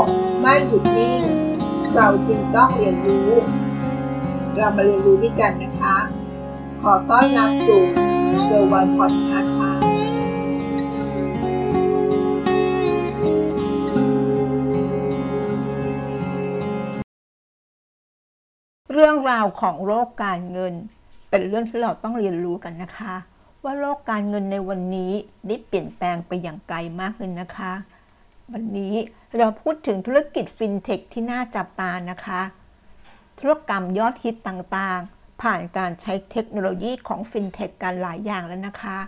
กไม่หยุดนิ่ง เราจึงต้องเรียนรู้ เรามาเรียนรู้ด้วยกันนะคะ ขอต้อนรับสู่เซอร์วันพอดคาส์ค่ะเรื่องราวของโลกการเงิน เป็นเรื่องที่เราต้องเรียนรู้กันนะคะ ว่าโลกการเงินในวันนี้ได้เปลี่ยนแปลงไปอย่างไกลมากเลยนะคะ วันนี้ เราพูดถึงธุรกิจฟินเทคที่น่าจับตานะคะ ธุรกรรมยอดฮิตต่างๆ ผ่านการใช้เทคโนโลยีของฟินเทคกันหลายอย่างแล้วนะคะ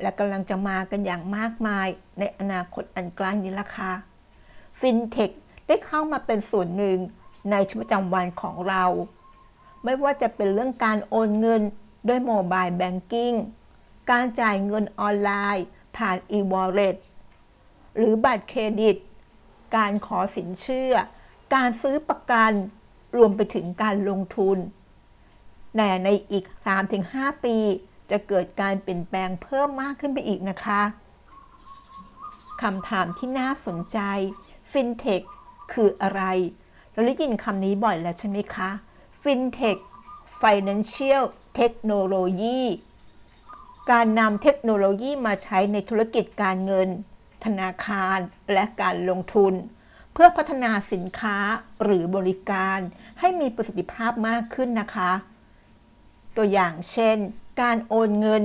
และกำลังจะมากันอย่างมากมายในอนาคตอันใกล้นี้ละค่ะฟินเทคได้เข้ามาเป็นส่วนหนึ่งในชีวิตประจำวันของเรา ไม่ว่าจะเป็นเรื่องการโอนเงินด้วย mobile banking การจ่ายเงินออนไลน์ ผ่าน e-wallet หรือบัตรเครดิต การขอสินเชื่อ การซื้อประกันรวมไปถึงการลงทุน แต่ในอีก 3-5 ปี จะเกิดการเปลี่ยนแปลงเพิ่มมากขึ้นไปอีกนะคะคำถามที่น่าสนใจ FinTech คืออะไร เราได้ยินคำนี้บ่อยแล้วใช่ไหมคะ FinTech Financial Technology การนำเทคโนโลยีมาใช้ในธุรกิจการเงิน ธนาคารและการลงทุน เพื่อพัฒนาสินค้าหรือบริการให้มีประสิทธิภาพมากขึ้นนะคะ ตัวอย่างเช่น การโอนเงิน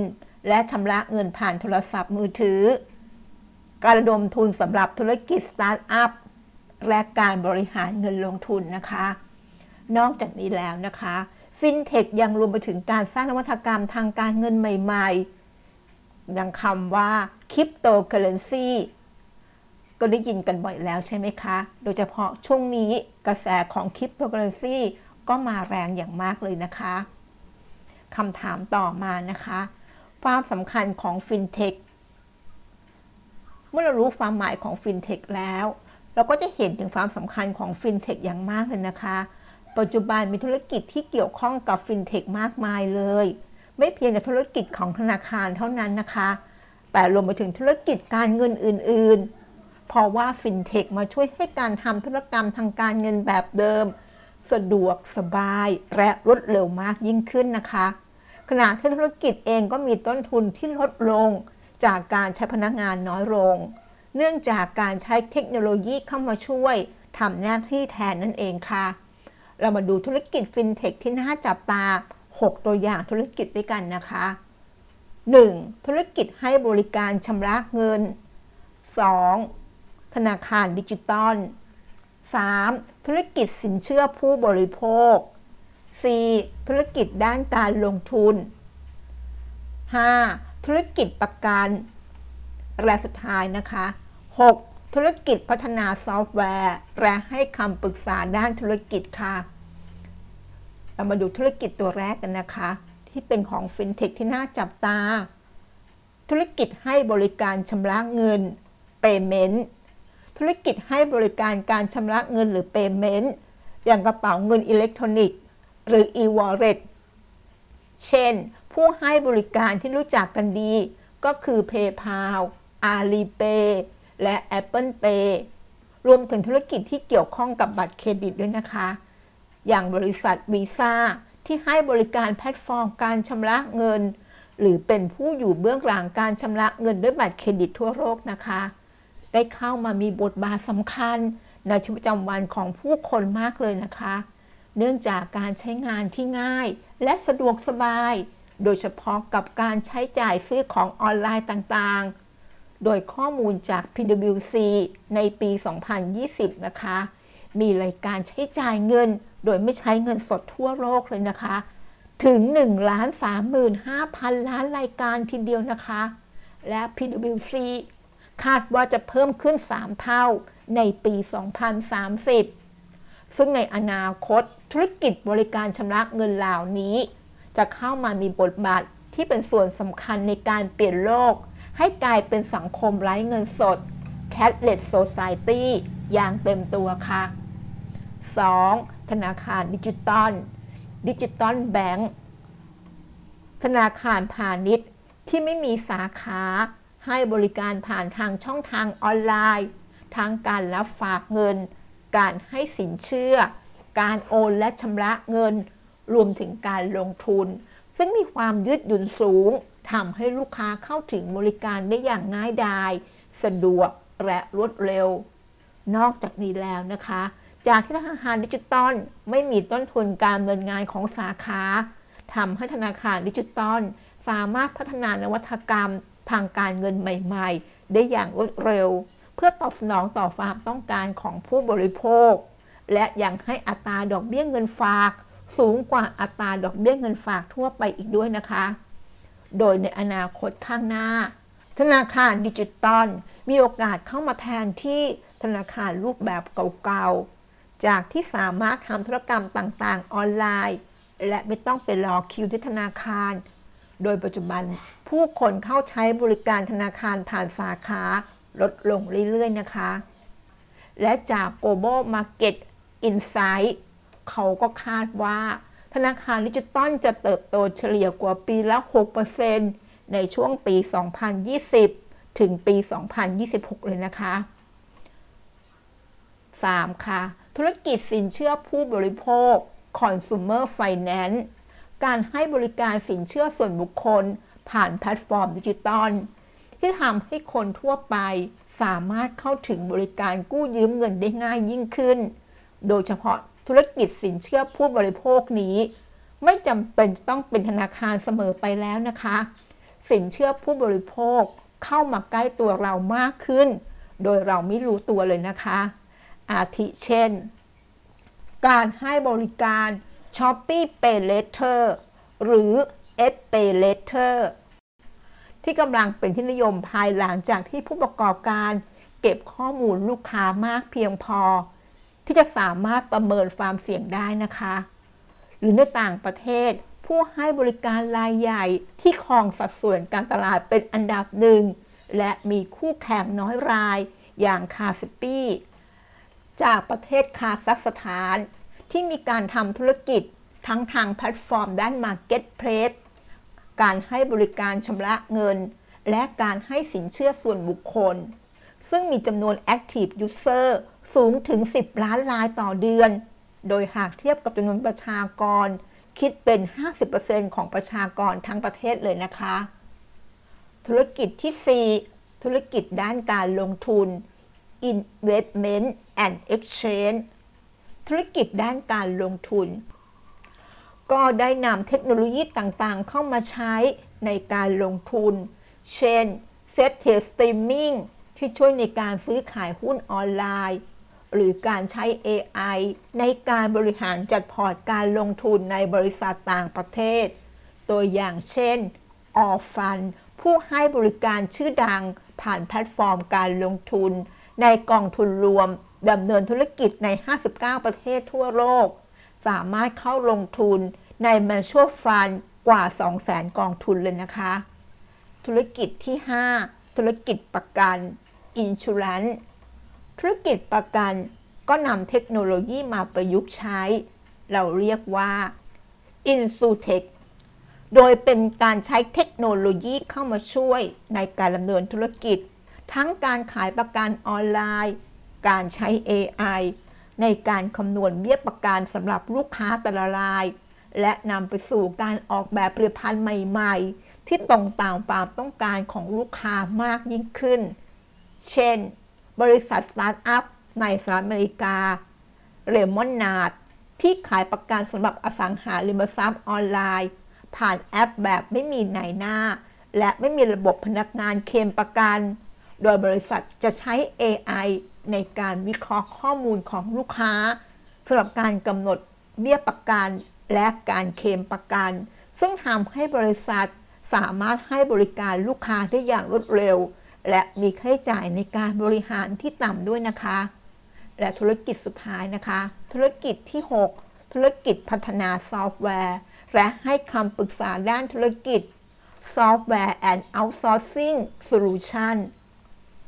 และชำระเงินผ่านโทรศัพท์มือถือ การระดมทุนสำหรับธุรกิจสตาร์ทอัพและการบริหารเงินลงทุนนะคะ นอกจากนี้แล้วนะคะฟินเทคยังรวมไปถึงการสร้างนวัตกรรมทางการเงินใหม่ ๆ ดังคำว่าคริปโตเคอเรนซีก็ได้ยินกันบ่อยแล้วใช่ไหมคะ โดยเฉพาะช่วงนี้กระแสของคริปโตเคอเรนซีก็มาแรงอย่างมากเลยนะคะคำถามต่อมานะคะ ความสำคัญของฟินเทคเมื่อเรารู้ความหมายของฟินเทคแล้ว เราก็จะเห็นถึงความสำคัญของฟินเทคอย่างมากเลยนะคะ ปัจจุบันมีธุรกิจที่เกี่ยวข้องกับฟินเทคมากมายเลย ไม่เพียงแต่ธุรกิจของธนาคารเท่านั้นนะคะ แต่รวมไปถึงธุรกิจการเงินอื่น ๆ เพราะว่าฟินเทคมาช่วยให้การทำธุรกรรมทางการเงินแบบเดิม สะดวกสบายและรวดเร็วมากยิ่งขึ้นนะคะ ขณะที่ธุรกิจเองก็มีต้นทุนที่ลดลงจากการใช้พนักงานน้อยลง เนื่องจากการใช้เทคโนโลยีเข้ามาช่วยทำหน้าที่แทนนั่นเองค่ะ เรามาดูธุรกิจฟินเทคที่น่าจับตา 6 ตัวอย่างธุรกิจด้วยกันนะคะ 1. ธุรกิจให้บริการชำระเงิน 2. ธนาคารดิจิตอล 3. ธุรกิจสินเชื่อผู้บริโภค 4. ธุรกิจด้านการลงทุน 5. ธุรกิจประกันและสุดท้ายนะคะ 6. ธุรกิจพัฒนาซอฟต์แวร์ และให้คำปรึกษาด้านธุรกิจค่ะ เรามาดูธุรกิจตัวแรกกันนะคะ ที่เป็นของฟินเทคที่น่าจับตา ธุรกิจให้บริการชำระเงิน Payment ธุรกิจให้บริการการชำระเงินหรือ Payment อย่างกระเป๋าเงินอิเล็กทรอนิกส์ หรือ e-wallet เช่น ผู้ให้บริการที่รู้จักกันดี ก็คือ PayPal Alipay และ Apple Pay รวมถึงธุรกิจที่เกี่ยวข้องกับบัตรเครดิตด้วยนะคะ อย่างบริษัทวีซ่าที่ให้บริการแพลตฟอร์มการชำระเงิน หรือเป็นผู้อยู่เบื้องหลังการชำระเงินด้วยบัตรเครดิตทั่วโลกนะคะ ได้เข้ามามีบทบาทสำคัญในชีวิตประจำวันของผู้คนมากเลยนะคะ เนื่องจากการใช้งานที่ง่ายและสะดวกสบาย โดยเฉพาะกับการใช้จ่ายซื้อของออนไลน์ต่างๆ โดยข้อมูลจาก PwC ในปี 2020 นะคะ มีรายการใช้จ่ายเงิน โดยไม่ใช้เงินสดทั่วโลกเลยนะคะ ถึง1ล้าน35,000 ล้านรายการทีเดียวนะคะ และ PwC คาดว่าจะเพิ่มขึ้น 3 เท่าในปี 2030 ซึ่งในอนาคตธุรกิจบริการชำระเงินเหล่านี้ จะเข้ามามีบทบาทที่เป็นส่วนสำคัญในการเปลี่ยนโลก ให้กลายเป็นสังคมไร้เงินสด cashless society อย่างเต็มตัวค่ะ 2. ธนาคารดิจิตอล Digital Bankธนาคารพาณิชย์ ที่ไม่มีสาขาให้บริการผ่านทางช่องทางออนไลน์ทั้งการรับฝากเงิน การให้สินเชื่อ การโอนและชำระเงิน รวมถึงการลงทุน ซึ่งมีความยืดหยุ่นสูงทำให้ลูกค้าเข้าถึงบริการได้อย่างง่ายดาย สะดวกและรวดเร็ว นอกจากนี้แล้วนะคะ จากที่ธนาคารดิจิตอลไม่มีต้นทุนการดำเนินงานของสาขาทำให้ธนาคารดิจิตอลสามารถพัฒนานวัตกรรมทางการเงินใหม่ๆ ได้อย่างรวดเร็ว เพื่อตอบสนองต่อความต้องการของผู้บริโภค และยังให้อัตราดอกเบี้ยเงินฝาก สูงกว่าอัตราดอกเบี้ยเงินฝากทั่วไปอีกด้วยนะคะ โดยในอนาคตข้างหน้า ธนาคารดิจิตอลมีโอกาสเข้ามาแทนที่ธนาคารรูปแบบเก่าๆ จากที่สามารถทำธุรกรรมต่างๆ ออนไลน์ และไม่ต้องไปรอคิวที่ธนาคาร โดยปัจจุบันผู้คนเข้าใช้บริการธนาคารผ่านสาขาลดลงเรื่อย ๆ นะคะ และจาก Global Market Insight เขาก็คาดว่า ธนาคารดิจิตอลจะเติบโตเฉลี่ยกว่าปีละ 6%ในช่วงปี 2020 ถึงปี 2026 เลยนะคะ 3. ค่ะ ธุรกิจสินเชื่อผู้บริโภค Consumer Finance การให้บริการสินเชื่อส่วนบุคคล ผ่านแพลตฟอร์มดิจิตอลที่ทำให้คนทั่วไป สามารถเข้าถึงบริการกู้ยืมเงินได้ง่ายยิ่งขึ้น โดยเฉพาะธุรกิจสินเชื่อผู้บริโภคนี้ ไม่จำเป็นต้องเป็นธนาคารเสมอไปแล้วนะคะ สินเชื่อผู้บริโภคเข้ามาใกล้ตัวเรามากขึ้น โดยเราไม่รู้ตัวเลยนะคะ อาทิเช่น การให้บริการ Shopee Pay Later หรือ S Pay Later ที่กำลังเป็นที่นิยมภายหลังจากที่ผู้ประกอบการ เก็บข้อมูลลูกค้ามากเพียงพอ ที่จะสามารถประเมินความเสี่ยงได้นะคะ หรือในต่างประเทศ ผู้ให้บริการรายใหญ่ที่ครองสัดส่วนการตลาดเป็นอันดับหนึ่ง และมีคู่แข่งน้อยรายอย่าง Kaspi จากประเทศคาซัคสถาน ที่มีการทำธุรกิจทั้งทางแพลตฟอร์มด้าน Marketplace การให้บริการชำระเงิน และการให้สินเชื่อส่วนบุคคล ซึ่งมีจำนวน Active User สูงถึง 10 ล้านรายต่อเดือน โดยหากเทียบกับจำนวนประชากร คิดเป็น 50%ของประชากรทั้งประเทศเลยนะคะ ธุรกิจที่ 4 ธุรกิจด้านการลงทุน Investment and Exchange ธุรกิจด้านการลงทุน ก็ได้นำเทคโนโลยีต่างๆ เข้ามาใช้ในการลงทุน เช่น Set t a l Streaming ที่ช่วยในการซื้อขายหุ้นออนไลน์ หรือการใช้ AI ในการบริหารจัดพอร์ตการลงทุนในบริษัทต่างประเทศ ตัวอย่างเช่น Allfunds ผู้ให้บริการชื่อดังผ่านแพลตฟอร์มการลงทุน ในกองทุนรวมดำเนินธุรกิจใน 59 ประเทศทั่วโลก สามารถเข้าลงทุนใน Mutual Fund กว่า 200,000 กองทุนเลยนะคะ ธุรกิจที่ 5 ธุรกิจประกัน Insurance ธุรกิจประกันก็นำเทคโนโลยีมาประยุกต์ใช้ เราเรียกว่า InsuTech โดยเป็นการใช้เทคโนโลยีเข้ามาช่วยในการดำเนินธุรกิจ ทั้งการขายประกันออนไลน์ การใช้ AI ในการคำนวณเบี้ยประกันสำหรับลูกค้าแต่ละราย และนำไปสู่การออกแบบผลิตภัณฑ์ใหม่ ๆ ที่ตรงตามความต้องการของลูกค้ามากยิ่งขึ้น เช่น บริษัทสตาร์ทอัพในสหรัฐอเมริกาเรมอนนาดที่ขายประกันสำหรับอสังหาริมทรัพย์ออนไลน์ ผ่านแอปแบบไม่มีนายหน้า และไม่มีระบบพนักงานเคลมประกัน โดยบริษัทจะใช้ AI ในการวิเคราะห์ข้อมูลของลูกค้าสำหรับการกำหนดเบี้ยประกันและการเคลมประกัน ซึ่งทำให้บริษัทสามารถให้บริการลูกค้าได้อย่างรวดเร็ว และมีค่าใช้จ่ายในการบริหารที่ต่ำด้วยนะคะ และธุรกิจสุดท้ายนะคะ ธุรกิจที่ 6 ธุรกิจพัฒนาซอฟต์แวร์ และให้คำปรึกษาด้านธุรกิจ Software and Outsourcing Solution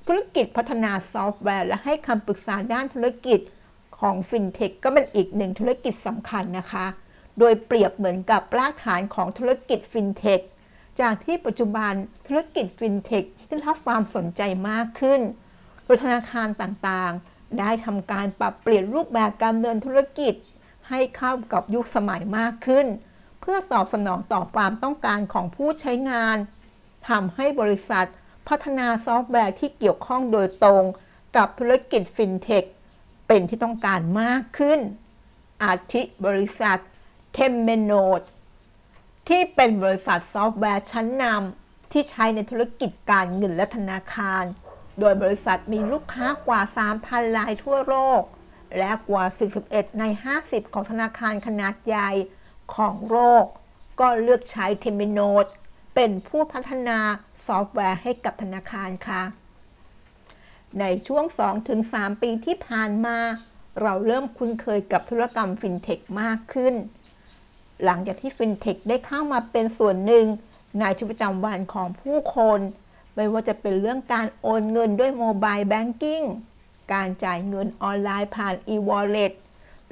ธุรกิจพัฒนาซอฟต์แวร์ และให้คำปรึกษาด้านธุรกิจของ FinTech ก็เป็นอีกหนึ่งธุรกิจสำคัญนะคะ โดยเปรียบเหมือนกับรากฐานของธุรกิจ FinTech จากที่ปัจจุบันธุรกิจ FinTech ได้รับความสนใจมากขึ้นโดยธนาคารต่างๆ ได้ทำการปรับเปลี่ยนรูปแบบการดำเนินธุรกิจ ให้เข้ากับยุคสมัยมากขึ้น เพื่อตอบสนองต่อความต้องการของผู้ใช้งานทำให้บริษัท พัฒนาซอฟต์แวร์ที่เกี่ยวข้องโดยตรง กับธุรกิจฟินเทคเป็นที่ต้องการมากขึ้น อาทิบริษัท Temenos ที่เป็นบริษัทซอฟต์แวร์ชั้นนำที่ใช้ในธุรกิจการเงินและธนาคาร โดยบริษัทมีลูกค้ากว่า 3,000 รายทั่วโลก และกว่า 41 ใน 50 ของธนาคารขนาดใหญ่ของโลก ก็เลือกใช้ Temenos เป็นผู้พัฒนาซอฟต์แวร์ให้กับธนาคารค่ะ ในช่วง 2-3 ปีที่ผ่านมา เราเริ่มคุ้นเคยกับธุรกรรมฟินเทคมากขึ้น หลังจากที่ฟินเทคได้เข้ามาเป็นส่วนหนึ่งในชีวิตประจำวันของผู้คน ไม่ว่าจะเป็นเรื่องการโอนเงินด้วย Mobile Banking การจ่ายเงินออนไลน์ผ่าน e-wallet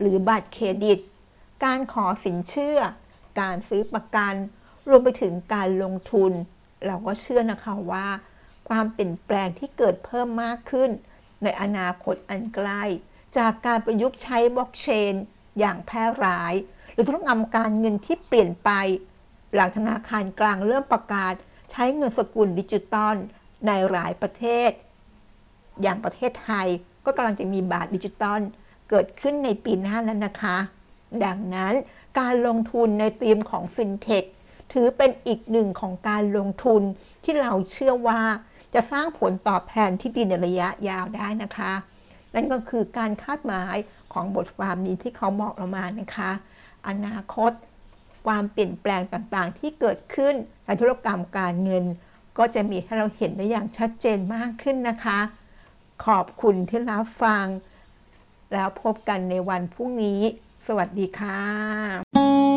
หรือบัตรเครดิต การขอสินเชื่อ การซื้อประกัน รวมไปถึงการลงทุน เราก็เชื่อนะคะว่า ความเปลี่ยนแปลงที่เกิดเพิ่มมากขึ้น ในอนาคตอันใกล้ จากการประยุกต์ใช้บล็อกเชน อย่างแพร่หลาย หรือธุรกรรมการเงินที่เปลี่ยนไป หลังธนาคารกลางเริ่มประกาศ ใช้เงินสกุลดิจิตอลในหลายประเทศ อย่างประเทศไทยก็กำลังจะมีบาทดิจิตอลเกิดขึ้นในปีหน้าแล้วนะคะ ดังนั้นการลงทุนในธีมของฟินเทค ถือเป็นอีกหนึ่งของการลงทุนที่เราเชื่อว่าจะสร้างผลตอบแทนที่ดีในระยะยาวได้นะคะ นั่นก็คือการคาดหมายของบทความนี้ที่เขาบอกเรามานะคะ อนาคต ความเปลี่ยนแปลงต่างๆ ที่เกิดขึ้นในธุรกรรมการเงิน ก็จะมีให้เราเห็นได้อย่างชัดเจนมากขึ้นนะคะ ขอบคุณที่รับฟัง แล้วพบกันในวันพรุ่งนี้ สวัสดีค่ะ